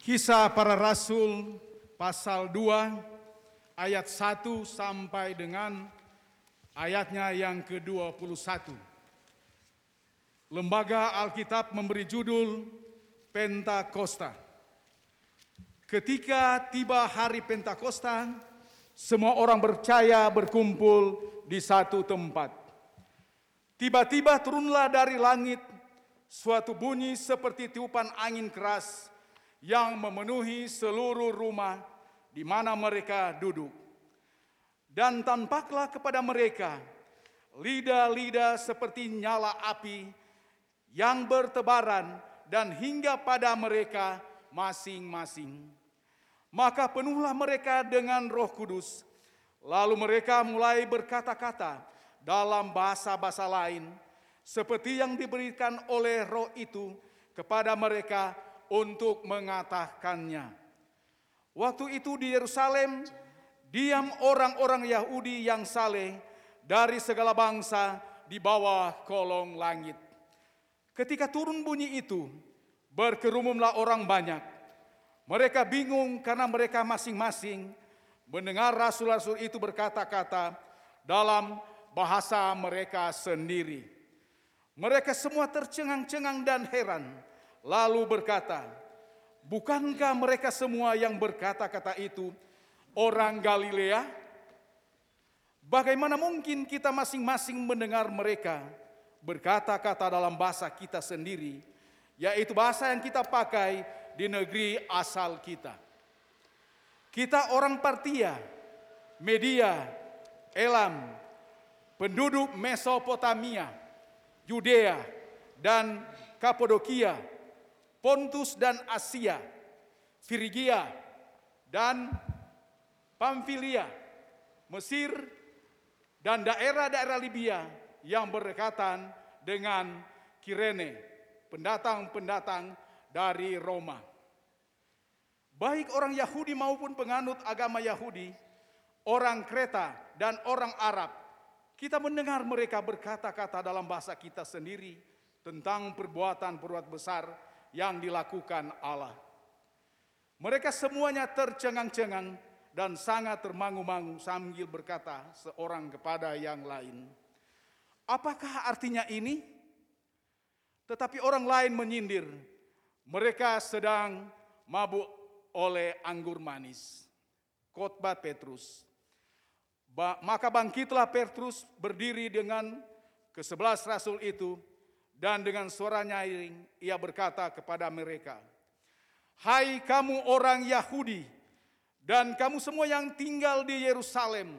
Kisah para Rasul pasal 2 ayat 1 sampai dengan ayatnya yang ke-21. Lembaga Alkitab memberi judul Pentakosta. Ketika tiba hari Pentakosta, semua orang percaya berkumpul di satu tempat. Tiba-tiba turunlah dari langit suatu bunyi seperti tiupan angin keras yang memenuhi seluruh rumah di mana mereka duduk. Dan tampaklah kepada mereka lidah-lidah seperti nyala api yang bertebaran dan hingga pada mereka masing-masing. Maka penuhlah mereka dengan roh kudus. Lalu mereka mulai berkata-kata dalam bahasa-bahasa lain seperti yang diberikan oleh roh itu kepada mereka untuk mengatakannya. Waktu itu di Yerusalem diam orang-orang Yahudi yang saleh dari segala bangsa di bawah kolong langit. Ketika turun bunyi itu, berkerumumlah orang banyak. Mereka bingung karena mereka masing-masing mendengar rasul-rasul itu berkata-kata dalam bahasa mereka sendiri. Mereka semua tercengang-cengang dan heran, lalu berkata, "Bukankah mereka semua yang berkata-kata itu orang Galilea? Bagaimana mungkin kita masing-masing mendengar mereka berkata-kata dalam bahasa kita sendiri, yaitu bahasa yang kita pakai di negeri asal kita. Kita orang Partia, Media, Elam, penduduk Mesopotamia, Yudea, dan Kapadokia, Pontus dan Asia, Frigia, dan Pamfilia, Mesir, dan daerah-daerah Libya yang berdekatan dengan Kirene, pendatang-pendatang dari Roma. Baik orang Yahudi maupun penganut agama Yahudi, orang Kreta dan orang Arab, kita mendengar mereka berkata-kata dalam bahasa kita sendiri tentang perbuatan-perbuatan besar yang dilakukan Allah. Mereka semuanya tercengang-cengang dan sangat termangu-mangu sambil berkata seorang kepada yang lain, Apakah artinya ini? Tetapi orang lain menyindir, mereka sedang mabuk oleh anggur manis. Khotbah Petrus. Maka bangkitlah Petrus berdiri dengan kesebelas rasul itu dan dengan suara nyaring ia berkata kepada mereka, Hai kamu orang Yahudi dan kamu semua yang tinggal di Yerusalem,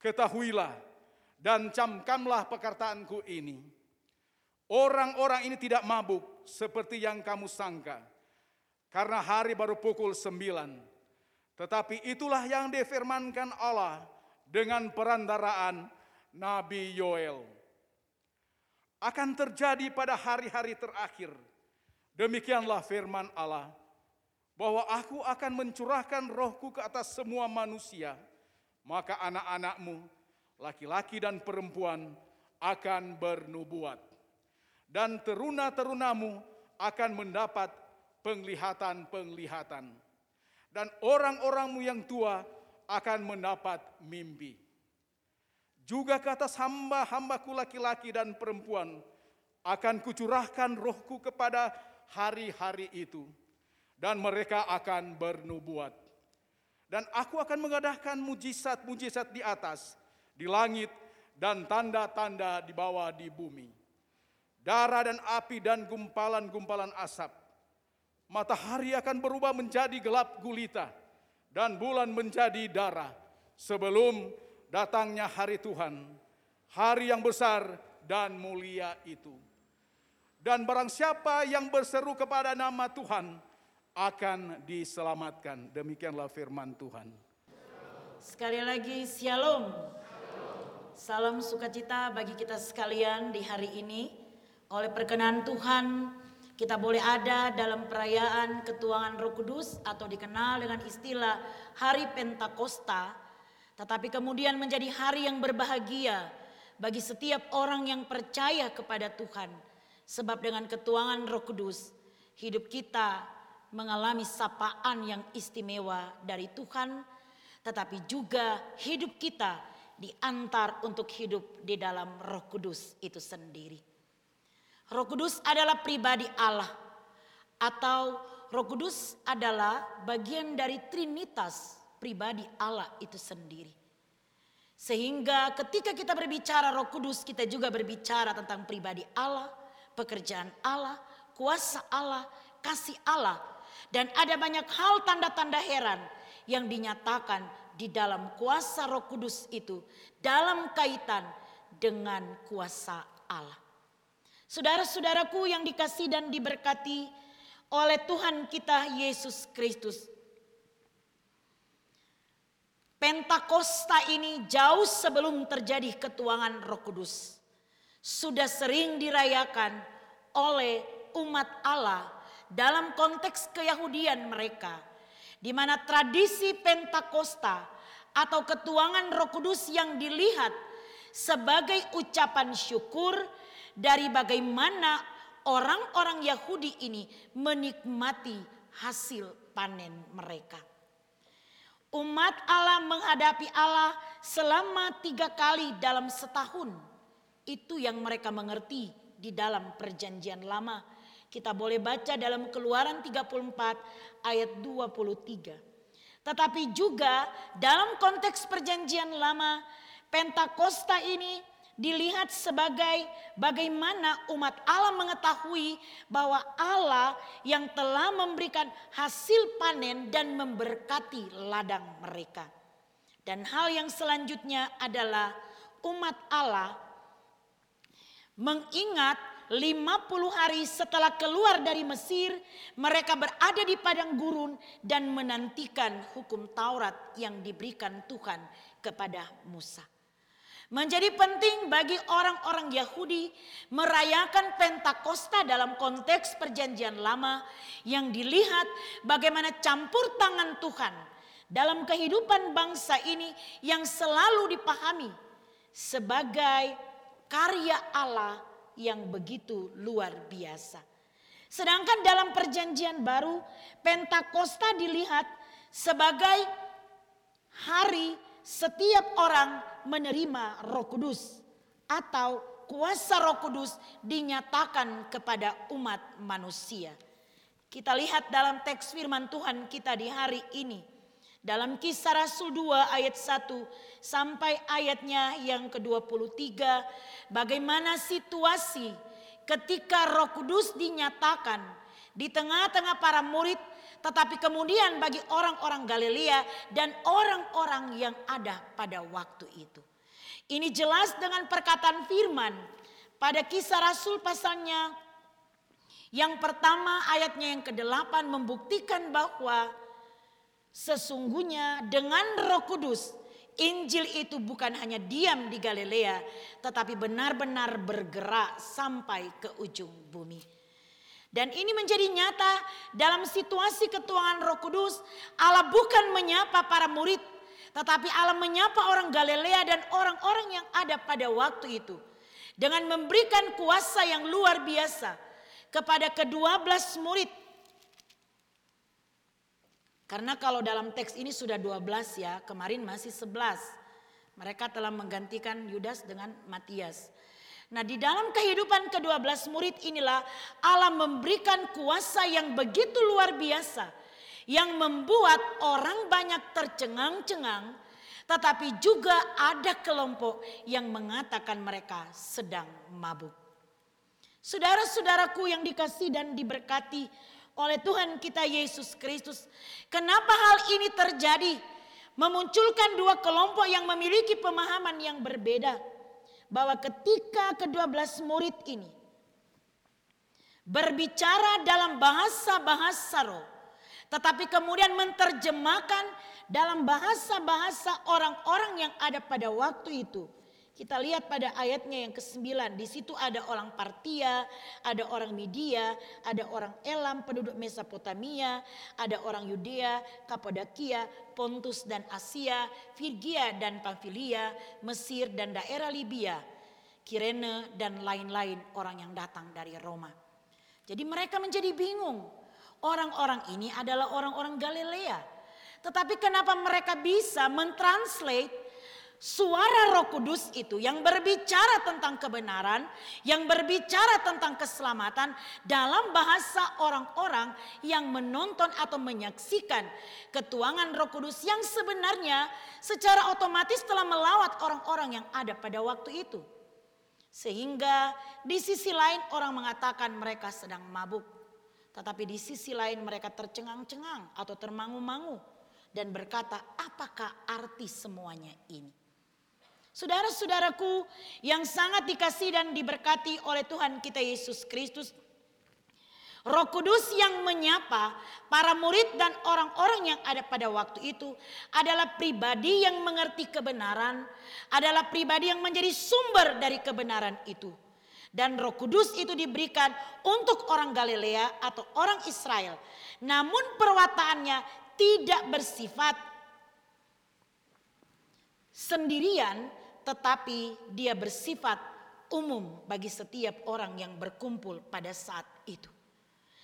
ketahuilah dan camkamlah perkataanku ini. Orang-orang ini tidak mabuk seperti yang kamu sangka, karena hari baru pukul sembilan. Tetapi itulah yang difirmankan Allah dengan perantaraan Nabi Yoel. Akan terjadi pada hari-hari terakhir. Demikianlah firman Allah, bahwa aku akan mencurahkan rohku ke atas semua manusia, maka anak-anakmu laki-laki dan perempuan akan bernubuat. Dan teruna-terunamu akan mendapat penglihatan-penglihatan. Dan orang-orangmu yang tua akan mendapat mimpi. Juga ke atas hamba-hambaku laki-laki dan perempuan akan kucurahkan rohku kepada hari-hari itu. Dan mereka akan bernubuat. Dan aku akan mengadakan mujizat-mujizat di atas di langit dan tanda-tanda di bawah di bumi. Darah dan api dan gumpalan-gumpalan asap. Matahari akan berubah menjadi gelap gulita dan bulan menjadi darah sebelum datangnya hari Tuhan, hari yang besar dan mulia itu. Dan barang siapa yang berseru kepada nama Tuhan akan diselamatkan. Demikianlah firman Tuhan. Sekali lagi, Shalom. Salam sukacita bagi kita sekalian di hari ini. Oleh perkenan Tuhan, kita boleh ada dalam perayaan ketuangan Roh Kudus atau dikenal dengan istilah Hari Pentakosta, tetapi kemudian menjadi hari yang berbahagia bagi setiap orang yang percaya kepada Tuhan. Sebab dengan ketuangan Roh Kudus, hidup kita mengalami sapaan yang istimewa dari Tuhan, tetapi juga hidup kita diantar untuk hidup di dalam Roh Kudus itu sendiri. Roh Kudus adalah pribadi Allah, atau Roh Kudus adalah bagian dari Trinitas pribadi Allah itu sendiri. Sehingga ketika kita berbicara Roh Kudus, kita juga berbicara tentang pribadi Allah, pekerjaan Allah, kuasa Allah, kasih Allah, dan ada banyak hal tanda-tanda heran yang dinyatakan di dalam kuasa Roh Kudus itu dalam kaitan dengan kuasa Allah. Saudara-saudaraku yang dikasih dan diberkati oleh Tuhan kita Yesus Kristus. Pentakosta ini jauh sebelum terjadi ketuangan Roh Kudus sudah sering dirayakan oleh umat Allah dalam konteks keyahudian mereka di mana tradisi Pentakosta atau ketuangan Roh Kudus yang dilihat sebagai ucapan syukur dari bagaimana orang-orang Yahudi ini menikmati hasil panen mereka. Umat Allah menghadapi Allah selama tiga kali dalam setahun. Itu yang mereka mengerti di dalam perjanjian lama kita boleh baca dalam keluaran 34 ayat 23. Tetapi juga dalam konteks perjanjian lama, Pentakosta ini dilihat sebagai bagaimana umat Allah mengetahui bahwa Allah yang telah memberikan hasil panen dan memberkati ladang mereka. Dan hal yang selanjutnya adalah umat Allah mengingat 50 hari setelah keluar dari Mesir, mereka berada di padang gurun dan menantikan hukum Taurat yang diberikan Tuhan kepada Musa. Menjadi penting bagi orang-orang Yahudi merayakan Pentakosta dalam konteks perjanjian lama yang dilihat bagaimana campur tangan Tuhan dalam kehidupan bangsa ini yang selalu dipahami sebagai karya Allah yang begitu luar biasa. Sedangkan dalam perjanjian baru, Pentakosta dilihat sebagai hari setiap orang menerima Roh Kudus atau kuasa Roh Kudus dinyatakan kepada umat manusia. Kita lihat dalam teks firman Tuhan kita di hari ini. Dalam kisah Rasul 2 ayat 1 sampai ayatnya yang ke-23. Bagaimana situasi ketika roh kudus dinyatakan di tengah-tengah para murid. Tetapi kemudian bagi orang-orang Galilea dan orang-orang yang ada pada waktu itu. Ini jelas dengan perkataan firman pada kisah Rasul pasalnya yang pertama ayatnya yang ke-8 membuktikan bahwa Sesungguhnya dengan roh kudus Injil itu bukan hanya diam di Galilea, tetapi benar-benar bergerak sampai ke ujung bumi. Dan ini menjadi nyata dalam situasi ketuangan Roh Kudus, Allah bukan menyapa para murid, tetapi Allah menyapa orang Galilea dan orang-orang yang ada pada waktu itu dengan memberikan kuasa yang luar biasa kepada kedua belas murid karena kalau dalam teks ini sudah 12 ya, kemarin masih 11. Mereka telah menggantikan Yudas dengan Matias. Nah di dalam kehidupan kedua belas murid inilah Allah memberikan kuasa yang begitu luar biasa. Yang membuat orang banyak tercengang-cengang. Tetapi juga ada kelompok yang mengatakan mereka sedang mabuk. Saudara-saudaraku yang dikasih dan diberkati oleh Tuhan kita Yesus Kristus. Kenapa hal ini terjadi? Memunculkan dua kelompok yang memiliki pemahaman yang berbeda. Bahwa ketika kedua belas murid ini berbicara dalam bahasa-bahasa roh. Tetapi kemudian menerjemahkan dalam bahasa-bahasa orang-orang yang ada pada waktu itu. Kita lihat pada ayatnya yang ke-9. Di situ ada orang Partia, ada orang Media, ada orang Elam, penduduk Mesopotamia, ada orang Yudea, Kapadokia, Pontus dan Asia, Virgia dan Pamfilia, Mesir dan daerah Libya, Kirene dan lain-lain orang yang datang dari Roma. Jadi mereka menjadi bingung. orang-orang ini adalah orang-orang Galilea. Tetapi kenapa mereka bisa mentranslate Suara Roh Kudus itu yang berbicara tentang kebenaran, yang berbicara tentang keselamatan dalam bahasa orang-orang yang menonton atau menyaksikan ketuangan Roh Kudus yang sebenarnya secara otomatis telah melawat orang-orang yang ada pada waktu itu. Sehingga di sisi lain orang mengatakan mereka sedang mabuk. Tetapi di sisi lain mereka tercengang-cengang atau termangu-mangu dan berkata, "Apakah arti semuanya ini?" Saudara-saudaraku yang sangat dikasih dan diberkati oleh Tuhan kita Yesus Kristus. Roh Kudus yang menyapa para murid dan orang-orang yang ada pada waktu itu adalah pribadi yang mengerti kebenaran, adalah pribadi yang menjadi sumber dari kebenaran itu. Dan Roh Kudus itu diberikan untuk orang Galilea atau orang Israel. Namun perwataannya tidak bersifat sendirian tetapi dia bersifat umum bagi setiap orang yang berkumpul pada saat itu.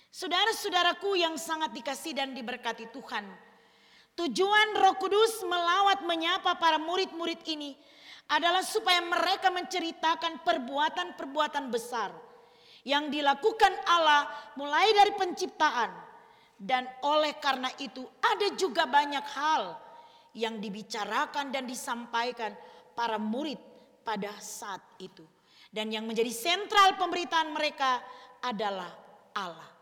Saudara-saudaraku yang sangat dikasih dan diberkati Tuhan, tujuan Roh Kudus melawat menyapa para murid-murid ini adalah supaya mereka menceritakan perbuatan-perbuatan besar yang dilakukan Allah mulai dari penciptaan dan oleh karena itu ada juga banyak hal yang dibicarakan dan disampaikan para murid pada saat itu. Dan yang menjadi sentral pemberitaan mereka adalah Allah.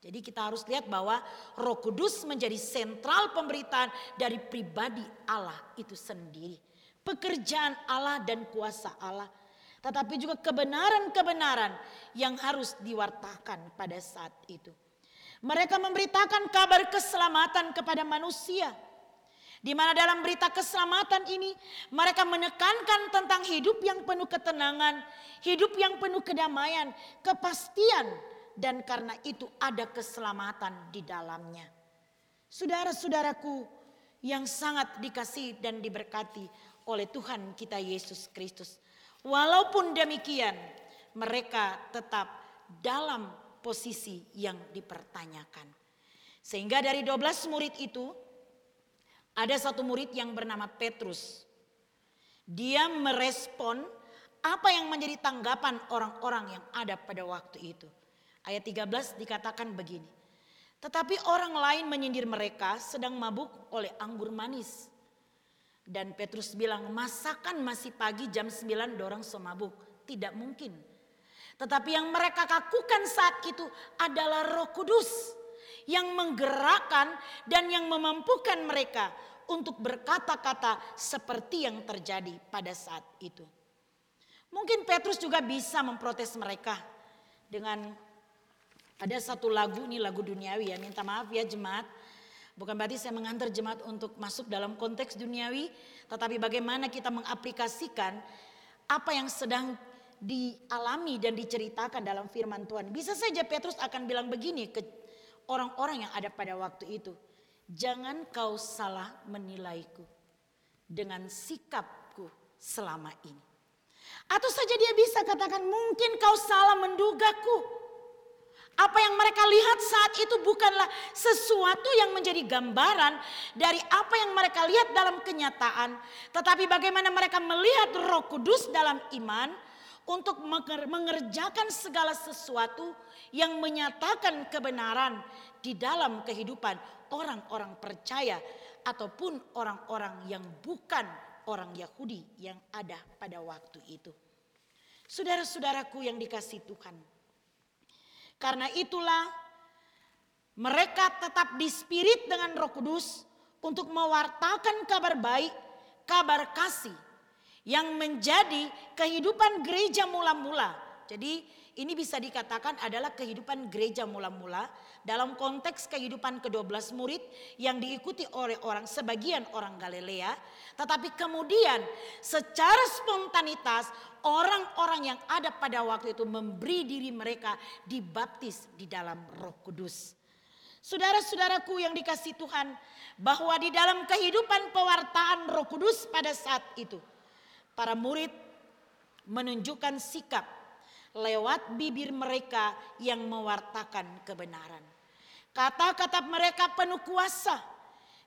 Jadi kita harus lihat bahwa Roh Kudus menjadi sentral pemberitaan dari pribadi Allah itu sendiri. Pekerjaan Allah dan kuasa Allah. Tetapi juga kebenaran-kebenaran yang harus diwartakan pada saat itu. Mereka memberitakan kabar keselamatan kepada manusia di mana dalam berita keselamatan ini mereka menekankan tentang hidup yang penuh ketenangan, hidup yang penuh kedamaian, kepastian dan karena itu ada keselamatan di dalamnya. Saudara-saudaraku yang sangat dikasih dan diberkati oleh Tuhan kita Yesus Kristus. Walaupun demikian mereka tetap dalam posisi yang dipertanyakan. Sehingga dari 12 murid itu ada satu murid yang bernama Petrus. Dia merespon apa yang menjadi tanggapan orang-orang yang ada pada waktu itu. Ayat 13 dikatakan begini. Tetapi orang lain menyindir mereka sedang mabuk oleh anggur manis. Dan Petrus bilang, masakan masih pagi jam 9 dorang semabuk. Tidak mungkin. Tetapi yang mereka kakukan saat itu adalah roh kudus yang menggerakkan dan yang memampukan mereka untuk berkata-kata seperti yang terjadi pada saat itu. Mungkin Petrus juga bisa memprotes mereka dengan ada satu lagu ini lagu duniawi ya. Minta maaf ya jemaat. Bukan berarti saya mengantar jemaat untuk masuk dalam konteks duniawi, tetapi bagaimana kita mengaplikasikan apa yang sedang dialami dan diceritakan dalam firman Tuhan. Bisa saja Petrus akan bilang begini ke orang-orang yang ada pada waktu itu. Jangan kau salah menilaiku dengan sikapku selama ini. Atau saja dia bisa katakan mungkin kau salah mendugaku. Apa yang mereka lihat saat itu bukanlah sesuatu yang menjadi gambaran dari apa yang mereka lihat dalam kenyataan. Tetapi bagaimana mereka melihat roh kudus dalam iman untuk mengerjakan segala sesuatu yang menyatakan kebenaran di dalam kehidupan orang-orang percaya ataupun orang-orang yang bukan orang Yahudi yang ada pada waktu itu. Saudara-saudaraku yang dikasih Tuhan. Karena itulah mereka tetap dispirit dengan Roh Kudus untuk mewartakan kabar baik, kabar kasih yang menjadi kehidupan gereja mula-mula. Jadi ini bisa dikatakan adalah kehidupan gereja mula-mula dalam konteks kehidupan ke-12 murid yang diikuti oleh orang sebagian orang Galilea. Tetapi kemudian secara spontanitas orang-orang yang ada pada waktu itu memberi diri mereka dibaptis di dalam roh kudus. Saudara-saudaraku yang dikasih Tuhan bahwa di dalam kehidupan pewartaan roh kudus pada saat itu para murid menunjukkan sikap lewat bibir mereka yang mewartakan kebenaran. Kata-kata mereka penuh kuasa.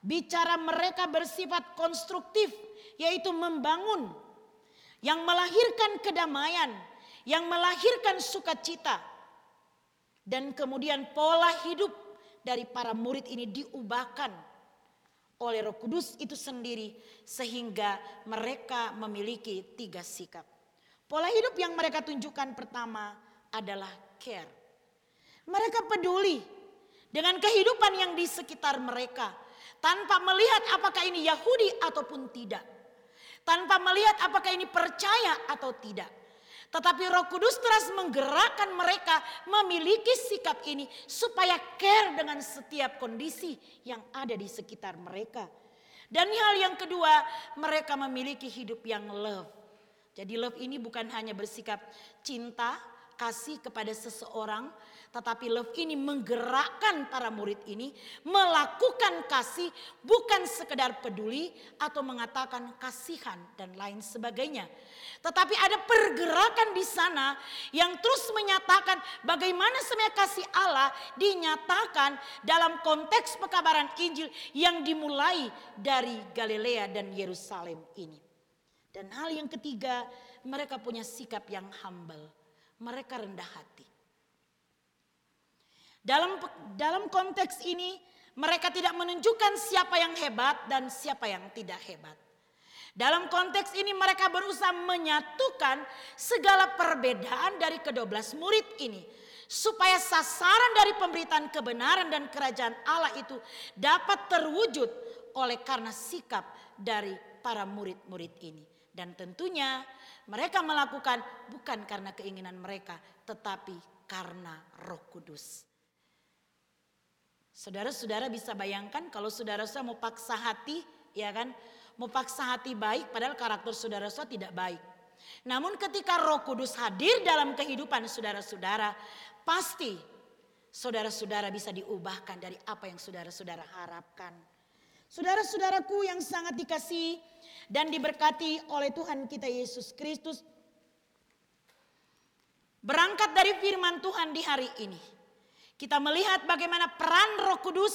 Bicara mereka bersifat konstruktif, yaitu membangun, yang melahirkan kedamaian, yang melahirkan sukacita. Dan kemudian pola hidup dari para murid ini diubahkan oleh Roh Kudus itu sendiri, sehingga mereka memiliki tiga sikap. Pola hidup yang mereka tunjukkan pertama adalah care. Mereka peduli dengan kehidupan yang di sekitar mereka tanpa melihat apakah ini Yahudi ataupun tidak. Tanpa melihat apakah ini percaya atau tidak. Tetapi Roh Kudus terus menggerakkan mereka memiliki sikap ini supaya care dengan setiap kondisi yang ada di sekitar mereka. Dan hal yang kedua, mereka memiliki hidup yang love. Jadi love ini bukan hanya bersikap cinta, kasih kepada seseorang, tetapi love ini menggerakkan para murid ini melakukan kasih bukan sekedar peduli atau mengatakan kasihan dan lain sebagainya. Tetapi ada pergerakan di sana yang terus menyatakan bagaimana sebenarnya kasih Allah dinyatakan dalam konteks pekabaran Injil yang dimulai dari Galilea dan Yerusalem ini. Dan hal yang ketiga, mereka punya sikap yang humble mereka rendah hati. Dalam dalam konteks ini mereka tidak menunjukkan siapa yang hebat dan siapa yang tidak hebat. Dalam konteks ini mereka berusaha menyatukan segala perbedaan dari kedua belas murid ini. Supaya sasaran dari pemberitaan kebenaran dan kerajaan Allah itu dapat terwujud oleh karena sikap dari para murid-murid ini. Dan tentunya mereka melakukan bukan karena keinginan mereka, tetapi karena Roh Kudus. Saudara-saudara bisa bayangkan kalau saudara-saudara mau paksa hati, ya kan? Mau paksa hati baik padahal karakter saudara-saudara tidak baik. Namun ketika Roh Kudus hadir dalam kehidupan saudara-saudara, pasti saudara-saudara bisa diubahkan dari apa yang saudara-saudara harapkan. Saudara-saudaraku yang sangat dikasih dan diberkati oleh Tuhan kita Yesus Kristus. Berangkat dari firman Tuhan di hari ini, kita melihat bagaimana peran Roh Kudus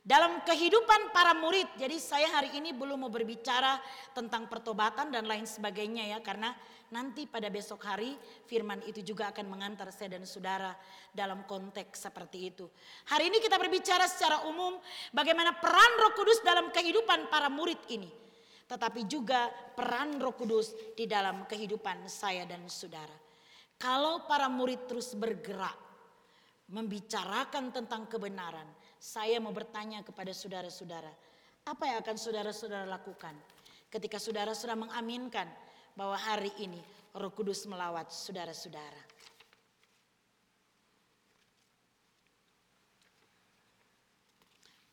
dalam kehidupan para murid. Jadi saya hari ini belum mau berbicara tentang pertobatan dan lain sebagainya ya karena nanti pada besok hari firman itu juga akan mengantar saya dan saudara dalam konteks seperti itu. Hari ini kita berbicara secara umum bagaimana peran Roh Kudus dalam kehidupan para murid ini tetapi juga peran Roh Kudus di dalam kehidupan saya dan saudara. Kalau para murid terus bergerak membicarakan tentang kebenaran, saya mau bertanya kepada saudara-saudara, apa yang akan saudara-saudara lakukan ketika saudara-saudara mengaminkan bahwa hari ini Roh Kudus melawat saudara-saudara?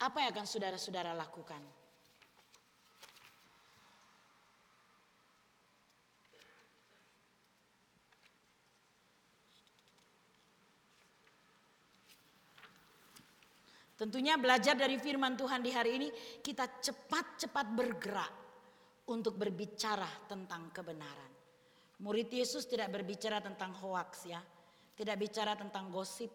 Apa yang akan saudara-saudara lakukan? Tentunya belajar dari firman Tuhan di hari ini kita cepat-cepat bergerak untuk berbicara tentang kebenaran. Murid Yesus tidak berbicara tentang hoaks ya. Tidak bicara tentang gosip.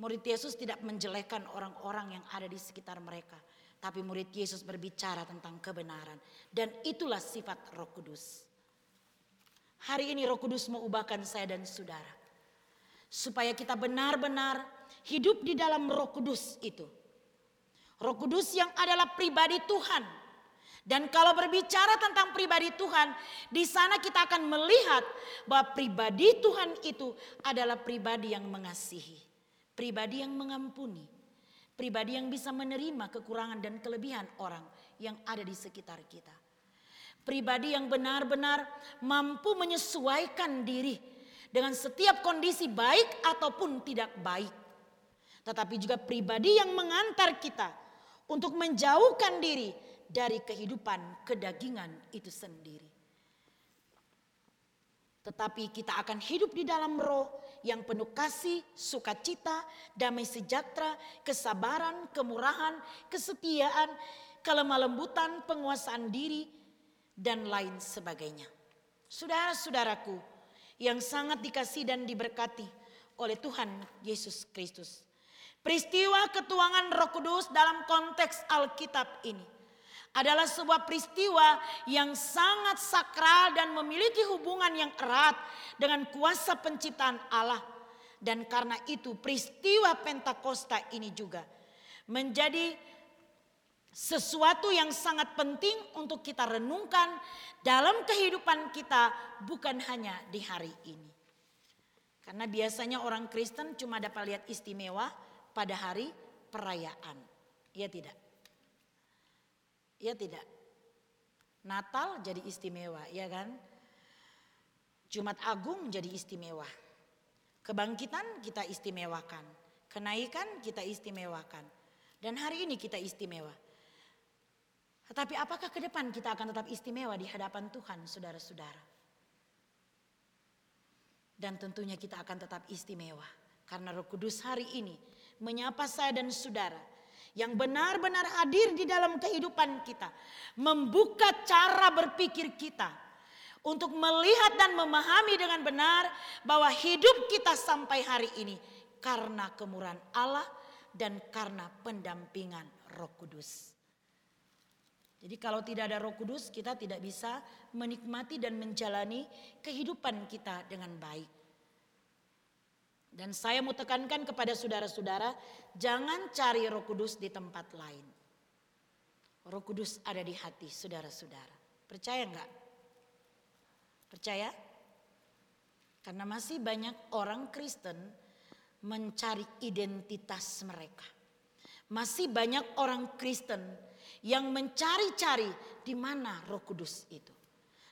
Murid Yesus tidak menjelekkan orang-orang yang ada di sekitar mereka. Tapi murid Yesus berbicara tentang kebenaran. Dan itulah sifat roh kudus. Hari ini roh kudus mau ubahkan saya dan saudara. Supaya kita benar-benar hidup di dalam Roh Kudus itu. Roh Kudus yang adalah pribadi Tuhan. Dan kalau berbicara tentang pribadi Tuhan, di sana kita akan melihat bahwa pribadi Tuhan itu adalah pribadi yang mengasihi, pribadi yang mengampuni, pribadi yang bisa menerima kekurangan dan kelebihan orang yang ada di sekitar kita. Pribadi yang benar-benar mampu menyesuaikan diri dengan setiap kondisi baik ataupun tidak baik tetapi juga pribadi yang mengantar kita untuk menjauhkan diri dari kehidupan kedagingan itu sendiri. Tetapi kita akan hidup di dalam roh yang penuh kasih, sukacita, damai sejahtera, kesabaran, kemurahan, kesetiaan, kelemah lembutan, penguasaan diri, dan lain sebagainya. Saudara-saudaraku yang sangat dikasih dan diberkati oleh Tuhan Yesus Kristus. Peristiwa ketuangan Roh Kudus dalam konteks Alkitab ini adalah sebuah peristiwa yang sangat sakral dan memiliki hubungan yang erat dengan kuasa penciptaan Allah. Dan karena itu peristiwa Pentakosta ini juga menjadi sesuatu yang sangat penting untuk kita renungkan dalam kehidupan kita bukan hanya di hari ini. Karena biasanya orang Kristen cuma dapat lihat istimewa pada hari perayaan. Ya tidak? Ya tidak? Natal jadi istimewa, ya kan? Jumat Agung jadi istimewa. Kebangkitan kita istimewakan. Kenaikan kita istimewakan. Dan hari ini kita istimewa. Tetapi apakah ke depan kita akan tetap istimewa di hadapan Tuhan, saudara-saudara? Dan tentunya kita akan tetap istimewa. Karena roh kudus hari ini menyapa saya dan saudara. Yang benar-benar hadir di dalam kehidupan kita. Membuka cara berpikir kita. Untuk melihat dan memahami dengan benar bahwa hidup kita sampai hari ini. Karena kemurahan Allah dan karena pendampingan roh kudus. Jadi kalau tidak ada roh kudus kita tidak bisa menikmati dan menjalani kehidupan kita dengan baik. Dan saya mau tekankan kepada saudara-saudara, jangan cari roh kudus di tempat lain. Roh kudus ada di hati saudara-saudara. Percaya enggak? Percaya? Karena masih banyak orang Kristen mencari identitas mereka. Masih banyak orang Kristen yang mencari-cari di mana Roh Kudus itu.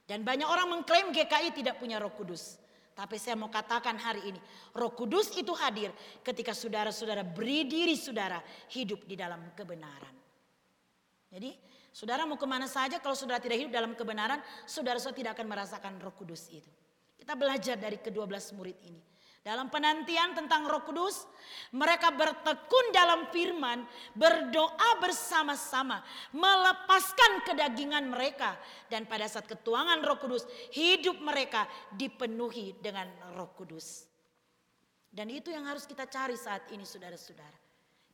Dan banyak orang mengklaim GKI tidak punya Roh Kudus. Tapi saya mau katakan hari ini, Roh Kudus itu hadir ketika saudara-saudara beri diri saudara hidup di dalam kebenaran. Jadi, saudara mau ke mana saja kalau saudara tidak hidup dalam kebenaran, saudara-saudara tidak akan merasakan Roh Kudus itu. Kita belajar dari kedua belas murid ini. Dalam penantian tentang Roh Kudus, mereka bertekun dalam firman, berdoa bersama-sama, melepaskan kedagingan mereka dan pada saat ketuangan Roh Kudus, hidup mereka dipenuhi dengan Roh Kudus. Dan itu yang harus kita cari saat ini saudara-saudara.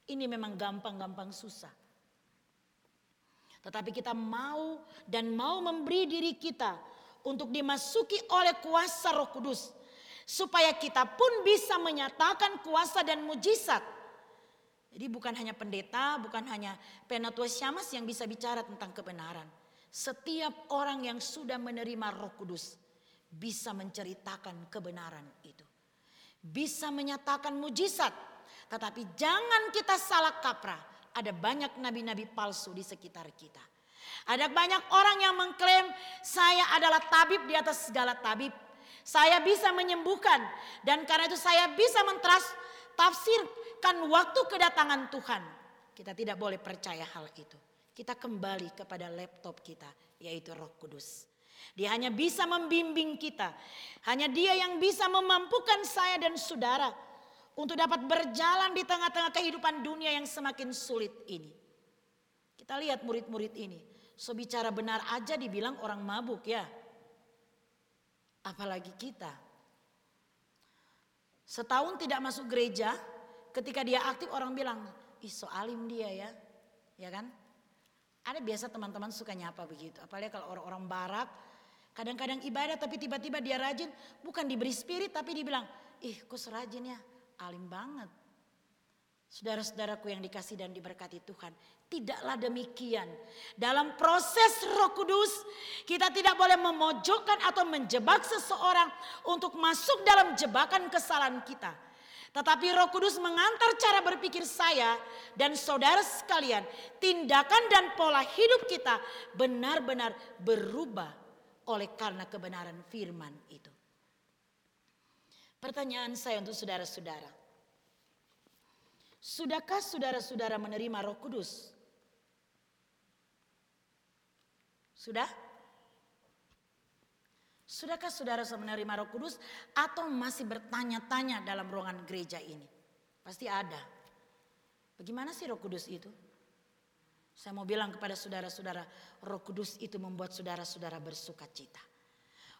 Ini memang gampang-gampang susah. Tetapi kita mau dan mau memberi diri kita untuk dimasuki oleh kuasa Roh Kudus supaya kita pun bisa menyatakan kuasa dan mujizat. Jadi bukan hanya pendeta, bukan hanya penatua syamas yang bisa bicara tentang kebenaran. Setiap orang yang sudah menerima roh kudus bisa menceritakan kebenaran itu. Bisa menyatakan mujizat. Tetapi jangan kita salah kaprah. Ada banyak nabi-nabi palsu di sekitar kita. Ada banyak orang yang mengklaim saya adalah tabib di atas segala tabib. Saya bisa menyembuhkan dan karena itu saya bisa mentras tafsirkan waktu kedatangan Tuhan. Kita tidak boleh percaya hal itu. Kita kembali kepada laptop kita yaitu Roh Kudus. Dia hanya bisa membimbing kita. Hanya dia yang bisa memampukan saya dan saudara untuk dapat berjalan di tengah-tengah kehidupan dunia yang semakin sulit ini. Kita lihat murid-murid ini. So bicara benar aja dibilang orang mabuk ya. Apalagi kita. Setahun tidak masuk gereja, ketika dia aktif orang bilang, ih so alim dia ya. Ya kan? Ada biasa teman-teman suka nyapa begitu. Apalagi kalau orang-orang barat, kadang-kadang ibadah tapi tiba-tiba dia rajin. Bukan diberi spirit tapi dibilang, ih kok serajin ya, alim banget. Saudara-saudaraku yang dikasih dan diberkati Tuhan. Tidaklah demikian. Dalam proses roh kudus. Kita tidak boleh memojokkan atau menjebak seseorang. Untuk masuk dalam jebakan kesalahan kita. Tetapi roh kudus mengantar cara berpikir saya dan saudara sekalian. Tindakan dan pola hidup kita benar-benar berubah oleh karena kebenaran firman itu. Pertanyaan saya untuk saudara-saudara. Sudahkah saudara-saudara menerima Roh Kudus? Sudah? Sudahkah saudara menerima Roh Kudus atau masih bertanya-tanya dalam ruangan gereja ini? Pasti ada. Bagaimana sih Roh Kudus itu? Saya mau bilang kepada saudara-saudara, Roh Kudus itu membuat saudara-saudara bersuka cita.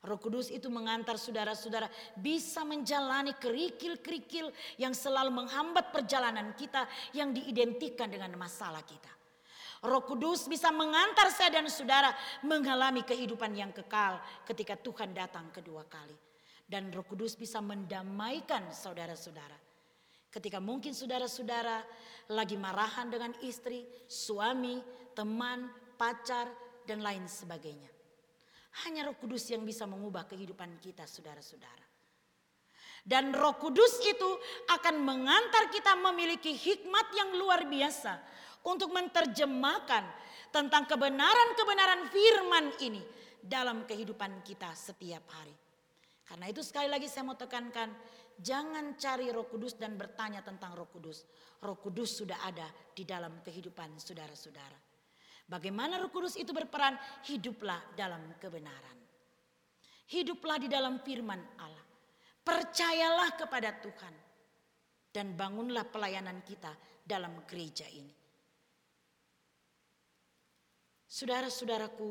Roh Kudus itu mengantar saudara-saudara bisa menjalani kerikil-kerikil yang selalu menghambat perjalanan kita yang diidentikan dengan masalah kita. Roh Kudus bisa mengantar saya dan saudara mengalami kehidupan yang kekal ketika Tuhan datang kedua kali. Dan Roh Kudus bisa mendamaikan saudara-saudara. Ketika mungkin saudara-saudara lagi marahan dengan istri, suami, teman, pacar, dan lain sebagainya. Hanya Roh Kudus yang bisa mengubah kehidupan kita, saudara-saudara. Dan Roh Kudus itu akan mengantar kita memiliki hikmat yang luar biasa untuk menerjemahkan tentang kebenaran-kebenaran firman ini dalam kehidupan kita setiap hari. Karena itu sekali lagi saya mau tekankan, jangan cari Roh Kudus dan bertanya tentang Roh Kudus. Roh Kudus sudah ada di dalam kehidupan saudara-saudara. Bagaimana Roh Kudus itu berperan? Hiduplah dalam kebenaran. Hiduplah di dalam firman Allah. Percayalah kepada Tuhan. Dan bangunlah pelayanan kita dalam gereja ini. Saudara-saudaraku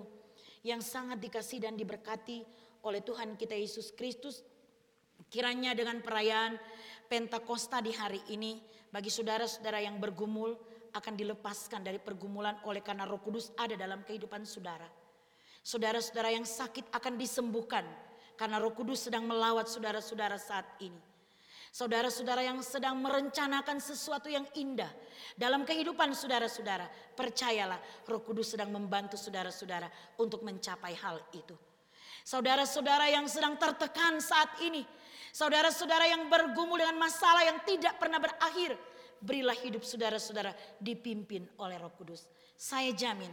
yang sangat dikasih dan diberkati oleh Tuhan kita Yesus Kristus. Kiranya dengan perayaan Pentakosta di hari ini bagi saudara-saudara yang bergumul akan dilepaskan dari pergumulan oleh karena Roh Kudus ada dalam kehidupan saudara. Saudara-saudara yang sakit akan disembuhkan karena Roh Kudus sedang melawat saudara-saudara saat ini. Saudara-saudara yang sedang merencanakan sesuatu yang indah dalam kehidupan saudara-saudara, percayalah Roh Kudus sedang membantu saudara-saudara untuk mencapai hal itu. Saudara-saudara yang sedang tertekan saat ini, saudara-saudara yang bergumul dengan masalah yang tidak pernah berakhir, berilah hidup saudara-saudara dipimpin oleh Roh Kudus. Saya jamin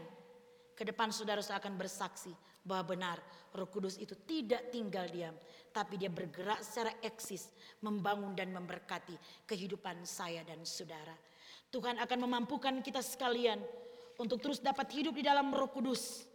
ke depan saudara akan bersaksi bahwa benar Roh Kudus itu tidak tinggal diam, tapi dia bergerak secara eksis, membangun dan memberkati kehidupan saya dan saudara. Tuhan akan memampukan kita sekalian untuk terus dapat hidup di dalam Roh Kudus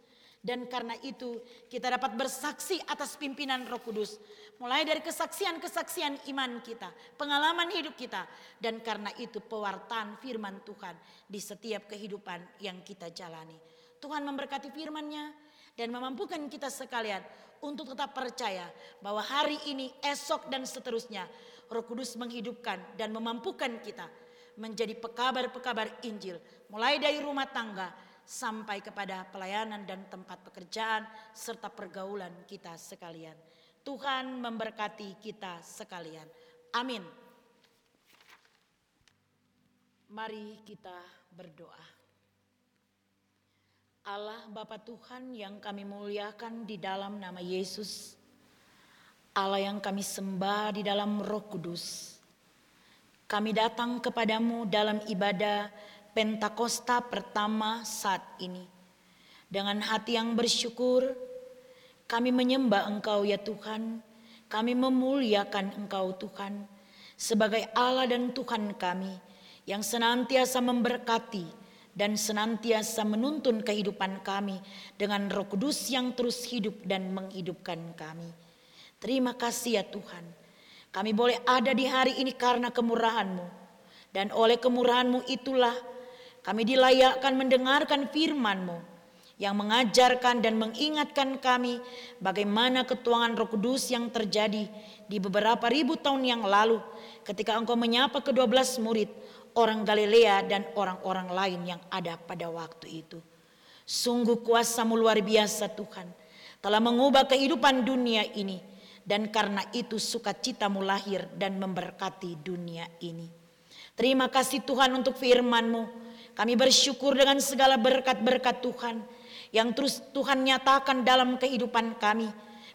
dan karena itu kita dapat bersaksi atas pimpinan roh kudus. Mulai dari kesaksian-kesaksian iman kita, pengalaman hidup kita. Dan karena itu pewartaan firman Tuhan di setiap kehidupan yang kita jalani. Tuhan memberkati firmannya dan memampukan kita sekalian untuk tetap percaya bahwa hari ini, esok dan seterusnya roh kudus menghidupkan dan memampukan kita menjadi pekabar-pekabar Injil. Mulai dari rumah tangga, sampai kepada pelayanan dan tempat pekerjaan serta pergaulan kita sekalian. Tuhan memberkati kita sekalian. Amin. Mari kita berdoa. Allah Bapa Tuhan yang kami muliakan di dalam nama Yesus. Allah yang kami sembah di dalam roh kudus. Kami datang kepadamu dalam ibadah Pentakosta pertama saat ini. Dengan hati yang bersyukur, kami menyembah Engkau ya Tuhan. Kami memuliakan Engkau Tuhan sebagai Allah dan Tuhan kami yang senantiasa memberkati dan senantiasa menuntun kehidupan kami dengan roh kudus yang terus hidup dan menghidupkan kami. Terima kasih ya Tuhan. Kami boleh ada di hari ini karena kemurahan-Mu. Dan oleh kemurahan-Mu itulah kami dilayakkan mendengarkan firman-Mu yang mengajarkan dan mengingatkan kami bagaimana ketuangan Roh Kudus yang terjadi di beberapa ribu tahun yang lalu ketika Engkau menyapa kedua belas murid orang Galilea dan orang-orang lain yang ada pada waktu itu. Sungguh kuasamu luar biasa Tuhan telah mengubah kehidupan dunia ini dan karena itu sukacitamu lahir dan memberkati dunia ini. Terima kasih Tuhan untuk firman-Mu kami bersyukur dengan segala berkat-berkat Tuhan yang terus Tuhan nyatakan dalam kehidupan kami.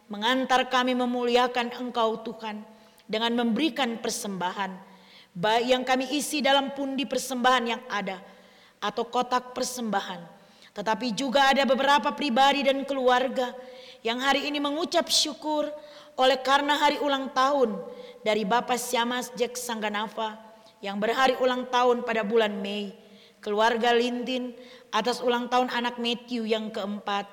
Mengantar kami memuliakan Engkau Tuhan dengan memberikan persembahan. Baik yang kami isi dalam pundi persembahan yang ada atau kotak persembahan. Tetapi juga ada beberapa pribadi dan keluarga yang hari ini mengucap syukur oleh karena hari ulang tahun dari Bapak Syamas Jack Sangganava yang berhari ulang tahun pada bulan Mei keluarga Lintin atas ulang tahun anak Matthew yang keempat,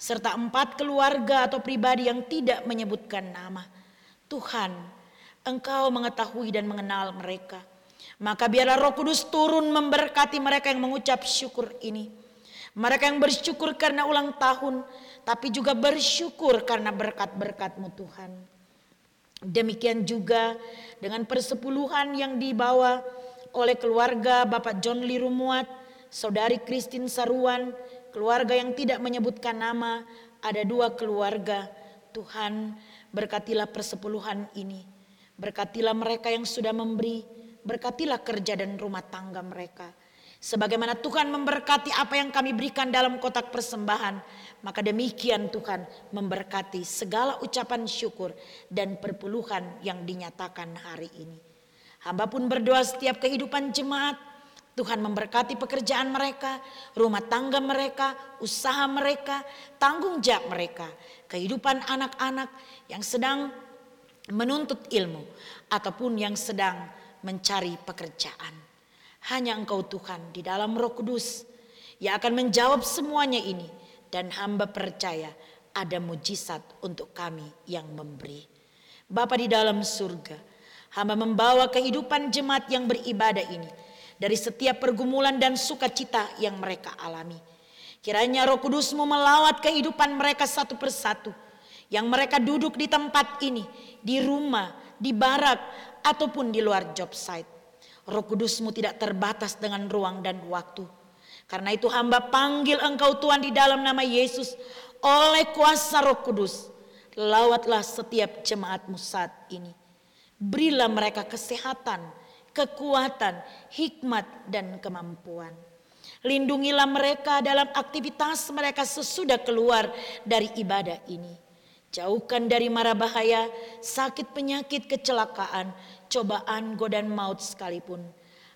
serta empat keluarga atau pribadi yang tidak menyebutkan nama. Tuhan, Engkau mengetahui dan mengenal mereka. Maka biarlah Roh Kudus turun memberkati mereka yang mengucap syukur ini. Mereka yang bersyukur karena ulang tahun, tapi juga bersyukur karena berkat-berkatmu Tuhan. Demikian juga dengan persepuluhan yang dibawa oleh keluarga Bapak John Lee Rumuat, Saudari Christine Saruan, keluarga yang tidak menyebutkan nama, ada dua keluarga. Tuhan berkatilah persepuluhan ini. Berkatilah mereka yang sudah memberi, berkatilah kerja dan rumah tangga mereka. Sebagaimana Tuhan memberkati apa yang kami berikan dalam kotak persembahan, maka demikian Tuhan memberkati segala ucapan syukur dan perpuluhan yang dinyatakan hari ini. Hamba pun berdoa setiap kehidupan jemaat, Tuhan memberkati pekerjaan mereka, rumah tangga mereka, usaha mereka, tanggung jawab mereka, kehidupan anak-anak yang sedang menuntut ilmu ataupun yang sedang mencari pekerjaan. Hanya Engkau Tuhan di dalam Roh Kudus yang akan menjawab semuanya ini dan hamba percaya ada mujizat untuk kami yang memberi. Bapa di dalam surga, hamba membawa kehidupan jemaat yang beribadah ini dari setiap pergumulan dan sukacita yang mereka alami. Kiranya roh kudusmu melawat kehidupan mereka satu persatu. Yang mereka duduk di tempat ini, di rumah, di barak, ataupun di luar job site. Roh Kudusmu tidak terbatas dengan ruang dan waktu. Karena itu hamba panggil engkau Tuhan di dalam nama Yesus oleh kuasa roh kudus. Lawatlah setiap jemaatmu saat ini. Berilah mereka kesehatan, kekuatan, hikmat, dan kemampuan. Lindungilah mereka dalam aktivitas mereka sesudah keluar dari ibadah ini. Jauhkan dari mara bahaya, sakit penyakit, kecelakaan, cobaan, godaan maut sekalipun.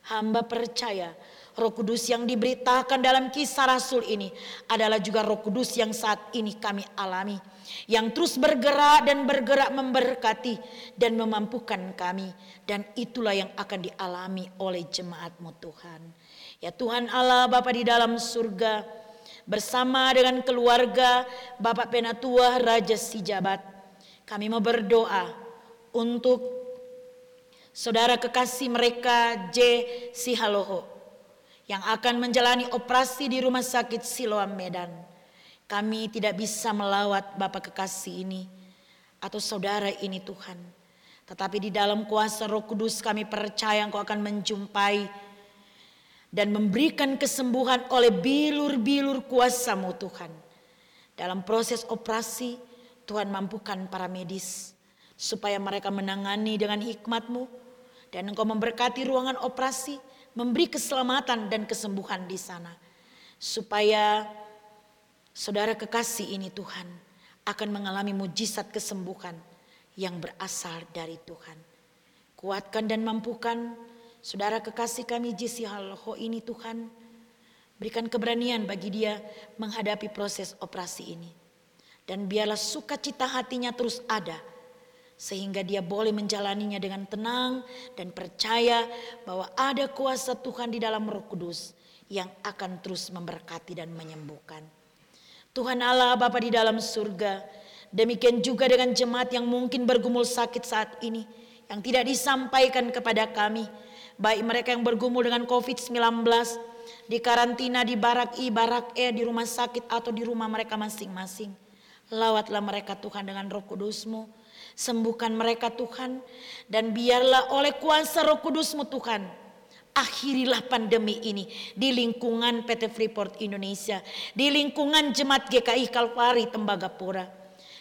Hamba percaya roh kudus yang diberitakan dalam kisah rasul ini adalah juga roh kudus yang saat ini kami alami. Yang terus bergerak dan bergerak memberkati dan memampukan kami. Dan itulah yang akan dialami oleh jemaatmu Tuhan. Ya Tuhan Allah Bapa di dalam surga bersama dengan keluarga Bapak Penatua Raja Sijabat. Kami mau berdoa untuk saudara kekasih mereka J. Sihaloho yang akan menjalani operasi di rumah sakit Siloam Medan. Kami tidak bisa melawat Bapak kekasih ini atau saudara ini Tuhan. Tetapi di dalam kuasa roh kudus kami percaya engkau akan menjumpai dan memberikan kesembuhan oleh bilur-bilur kuasamu Tuhan. Dalam proses operasi Tuhan mampukan para medis supaya mereka menangani dengan hikmatmu dan engkau memberkati ruangan operasi, memberi keselamatan dan kesembuhan di sana. Supaya saudara kekasih ini Tuhan akan mengalami mujizat kesembuhan yang berasal dari Tuhan. Kuatkan dan mampukan saudara kekasih kami Jisi Halho ini Tuhan. Berikan keberanian bagi dia menghadapi proses operasi ini. Dan biarlah sukacita hatinya terus ada sehingga dia boleh menjalaninya dengan tenang dan percaya bahwa ada kuasa Tuhan di dalam Roh Kudus yang akan terus memberkati dan menyembuhkan. Tuhan Allah Bapa di dalam surga, demikian juga dengan jemaat yang mungkin bergumul sakit saat ini yang tidak disampaikan kepada kami, baik mereka yang bergumul dengan COVID-19 di karantina di barak I, barak E, di rumah sakit atau di rumah mereka masing-masing. Lawatlah mereka Tuhan dengan roh kudusmu, Sembuhkan mereka Tuhan. Dan biarlah oleh kuasa roh kudusmu Tuhan. Akhirilah pandemi ini di lingkungan PT Freeport Indonesia. Di lingkungan Jemaat GKI Kalvari Tembagapura.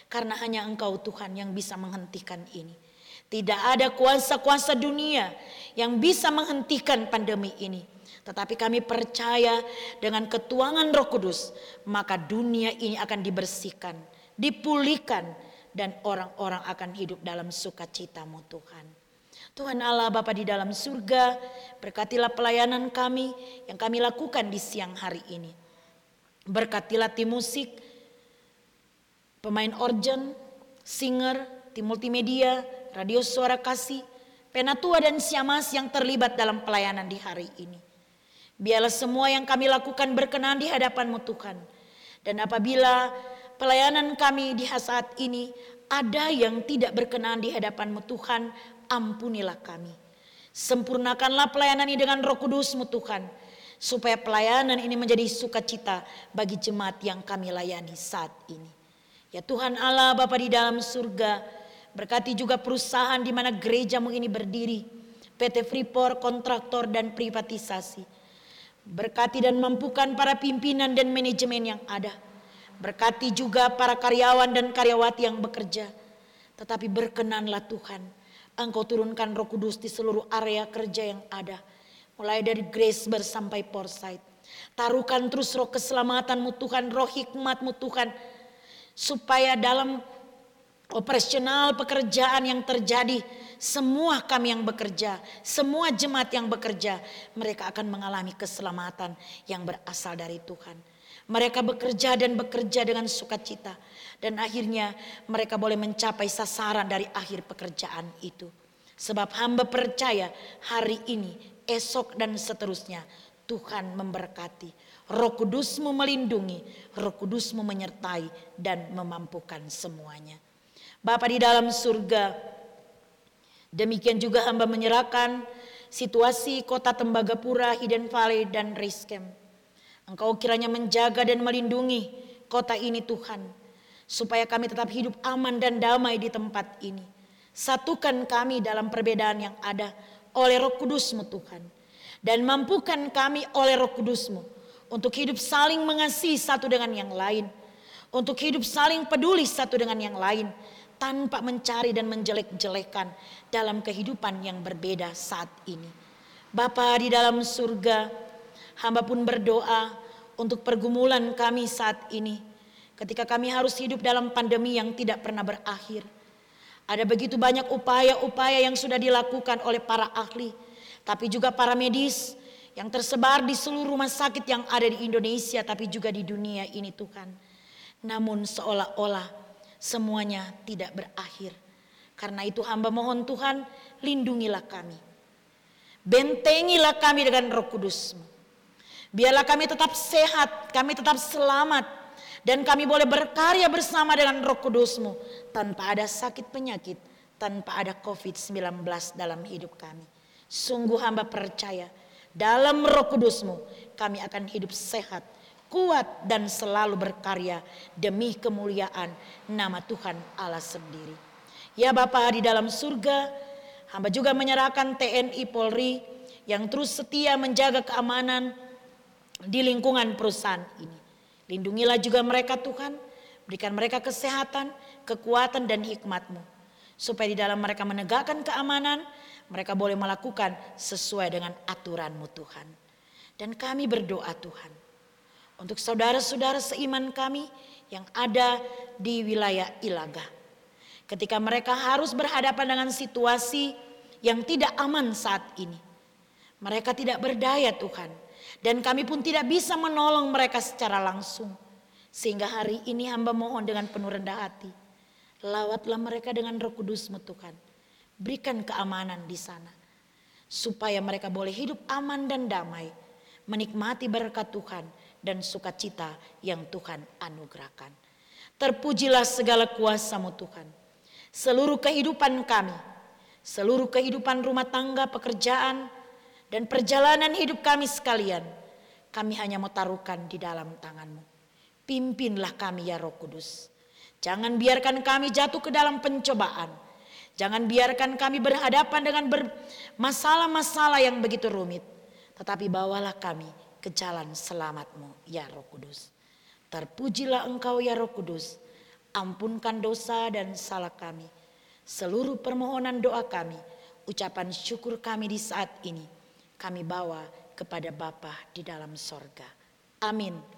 Karena hanya engkau Tuhan yang bisa menghentikan ini. Tidak ada kuasa-kuasa dunia yang bisa menghentikan pandemi ini. Tetapi kami percaya dengan ketuangan roh kudus. Maka dunia ini akan dibersihkan, dipulihkan, dan orang-orang akan hidup dalam sukacitamu Tuhan. Tuhan Allah Bapa di dalam surga, berkatilah pelayanan kami yang kami lakukan di siang hari ini. Berkatilah tim musik, pemain organ, singer, tim multimedia, radio suara kasih, penatua dan siamas yang terlibat dalam pelayanan di hari ini. Biarlah semua yang kami lakukan berkenan di hadapanmu Tuhan. Dan apabila pelayanan kami di saat ini ada yang tidak berkenan di hadapanmu Tuhan, ampunilah kami. Sempurnakanlah pelayanan ini dengan roh kudusmu Tuhan. supaya pelayanan ini menjadi sukacita bagi jemaat yang kami layani saat ini. Ya Tuhan Allah Bapa di dalam surga, berkati juga perusahaan di mana gerejamu ini berdiri, PT Freeport, kontraktor dan privatisasi. Berkati dan mampukan para pimpinan dan manajemen yang ada. Berkati juga para karyawan dan karyawati yang bekerja. Tetapi berkenanlah Tuhan, Engkau turunkan roh kudus di seluruh area kerja yang ada. Mulai dari Grace bersampai Foresight. Taruhkan terus roh keselamatanmu Tuhan, roh hikmatmu Tuhan. Supaya dalam operasional pekerjaan yang terjadi semua kami yang bekerja, semua jemaat yang bekerja, mereka akan mengalami keselamatan yang berasal dari Tuhan. Mereka bekerja dan bekerja dengan sukacita, dan akhirnya mereka boleh mencapai sasaran dari akhir pekerjaan itu. Sebab hamba percaya hari ini, esok, dan seterusnya Tuhan memberkati. Roh Kudusmu melindungi, Roh Kudusmu menyertai dan memampukan semuanya. Bapa di dalam surga, Demikian juga hamba menyerahkan situasi kota Tembagapura, Hidden Valley, dan Riskem. Engkau kiranya menjaga dan melindungi kota ini Tuhan. Supaya kami tetap hidup aman dan damai di tempat ini. Satukan kami dalam perbedaan yang ada oleh roh kudusmu Tuhan. Dan mampukan kami oleh roh kudusmu. Untuk hidup saling mengasihi satu dengan yang lain. Untuk hidup saling peduli satu dengan yang lain tanpa mencari dan menjelek-jelekan dalam kehidupan yang berbeda saat ini. Bapa di dalam surga, hamba pun berdoa untuk pergumulan kami saat ini. Ketika kami harus hidup dalam pandemi yang tidak pernah berakhir. Ada begitu banyak upaya-upaya yang sudah dilakukan oleh para ahli, tapi juga para medis yang tersebar di seluruh rumah sakit yang ada di Indonesia, tapi juga di dunia ini Tuhan. Namun seolah-olah semuanya tidak berakhir. Karena itu hamba mohon Tuhan lindungilah kami. Bentengilah kami dengan roh kudusmu. Biarlah kami tetap sehat, kami tetap selamat. Dan kami boleh berkarya bersama dengan roh kudusmu. Tanpa ada sakit penyakit, tanpa ada COVID-19 dalam hidup kami. Sungguh hamba percaya dalam roh kudusmu kami akan hidup sehat, kuat dan selalu berkarya demi kemuliaan nama Tuhan Allah sendiri. Ya Bapa di dalam surga, hamba juga menyerahkan TNI Polri yang terus setia menjaga keamanan di lingkungan perusahaan ini. Lindungilah juga mereka Tuhan, berikan mereka kesehatan, kekuatan dan hikmatmu. Supaya di dalam mereka menegakkan keamanan, mereka boleh melakukan sesuai dengan aturanmu Tuhan. Dan kami berdoa Tuhan, untuk saudara-saudara seiman kami yang ada di wilayah Ilaga. Ketika mereka harus berhadapan dengan situasi yang tidak aman saat ini. Mereka tidak berdaya Tuhan. Dan kami pun tidak bisa menolong mereka secara langsung. Sehingga hari ini hamba mohon dengan penuh rendah hati. Lawatlah mereka dengan roh kudusmu Tuhan. Berikan keamanan di sana. Supaya mereka boleh hidup aman dan damai. Menikmati berkat Tuhan dan sukacita yang Tuhan anugerahkan. Terpujilah segala kuasamu Tuhan. Seluruh kehidupan kami, seluruh kehidupan rumah tangga, pekerjaan, dan perjalanan hidup kami sekalian, kami hanya mau taruhkan di dalam tanganmu. Pimpinlah kami ya roh kudus. Jangan biarkan kami jatuh ke dalam pencobaan. Jangan biarkan kami berhadapan dengan masalah-masalah yang begitu rumit. Tetapi bawalah kami ke jalan selamatmu ya roh kudus. Terpujilah engkau ya roh kudus. Ampunkan dosa dan salah kami. Seluruh permohonan doa kami, ucapan syukur kami di saat ini, kami bawa kepada Bapa di dalam sorga. Amin.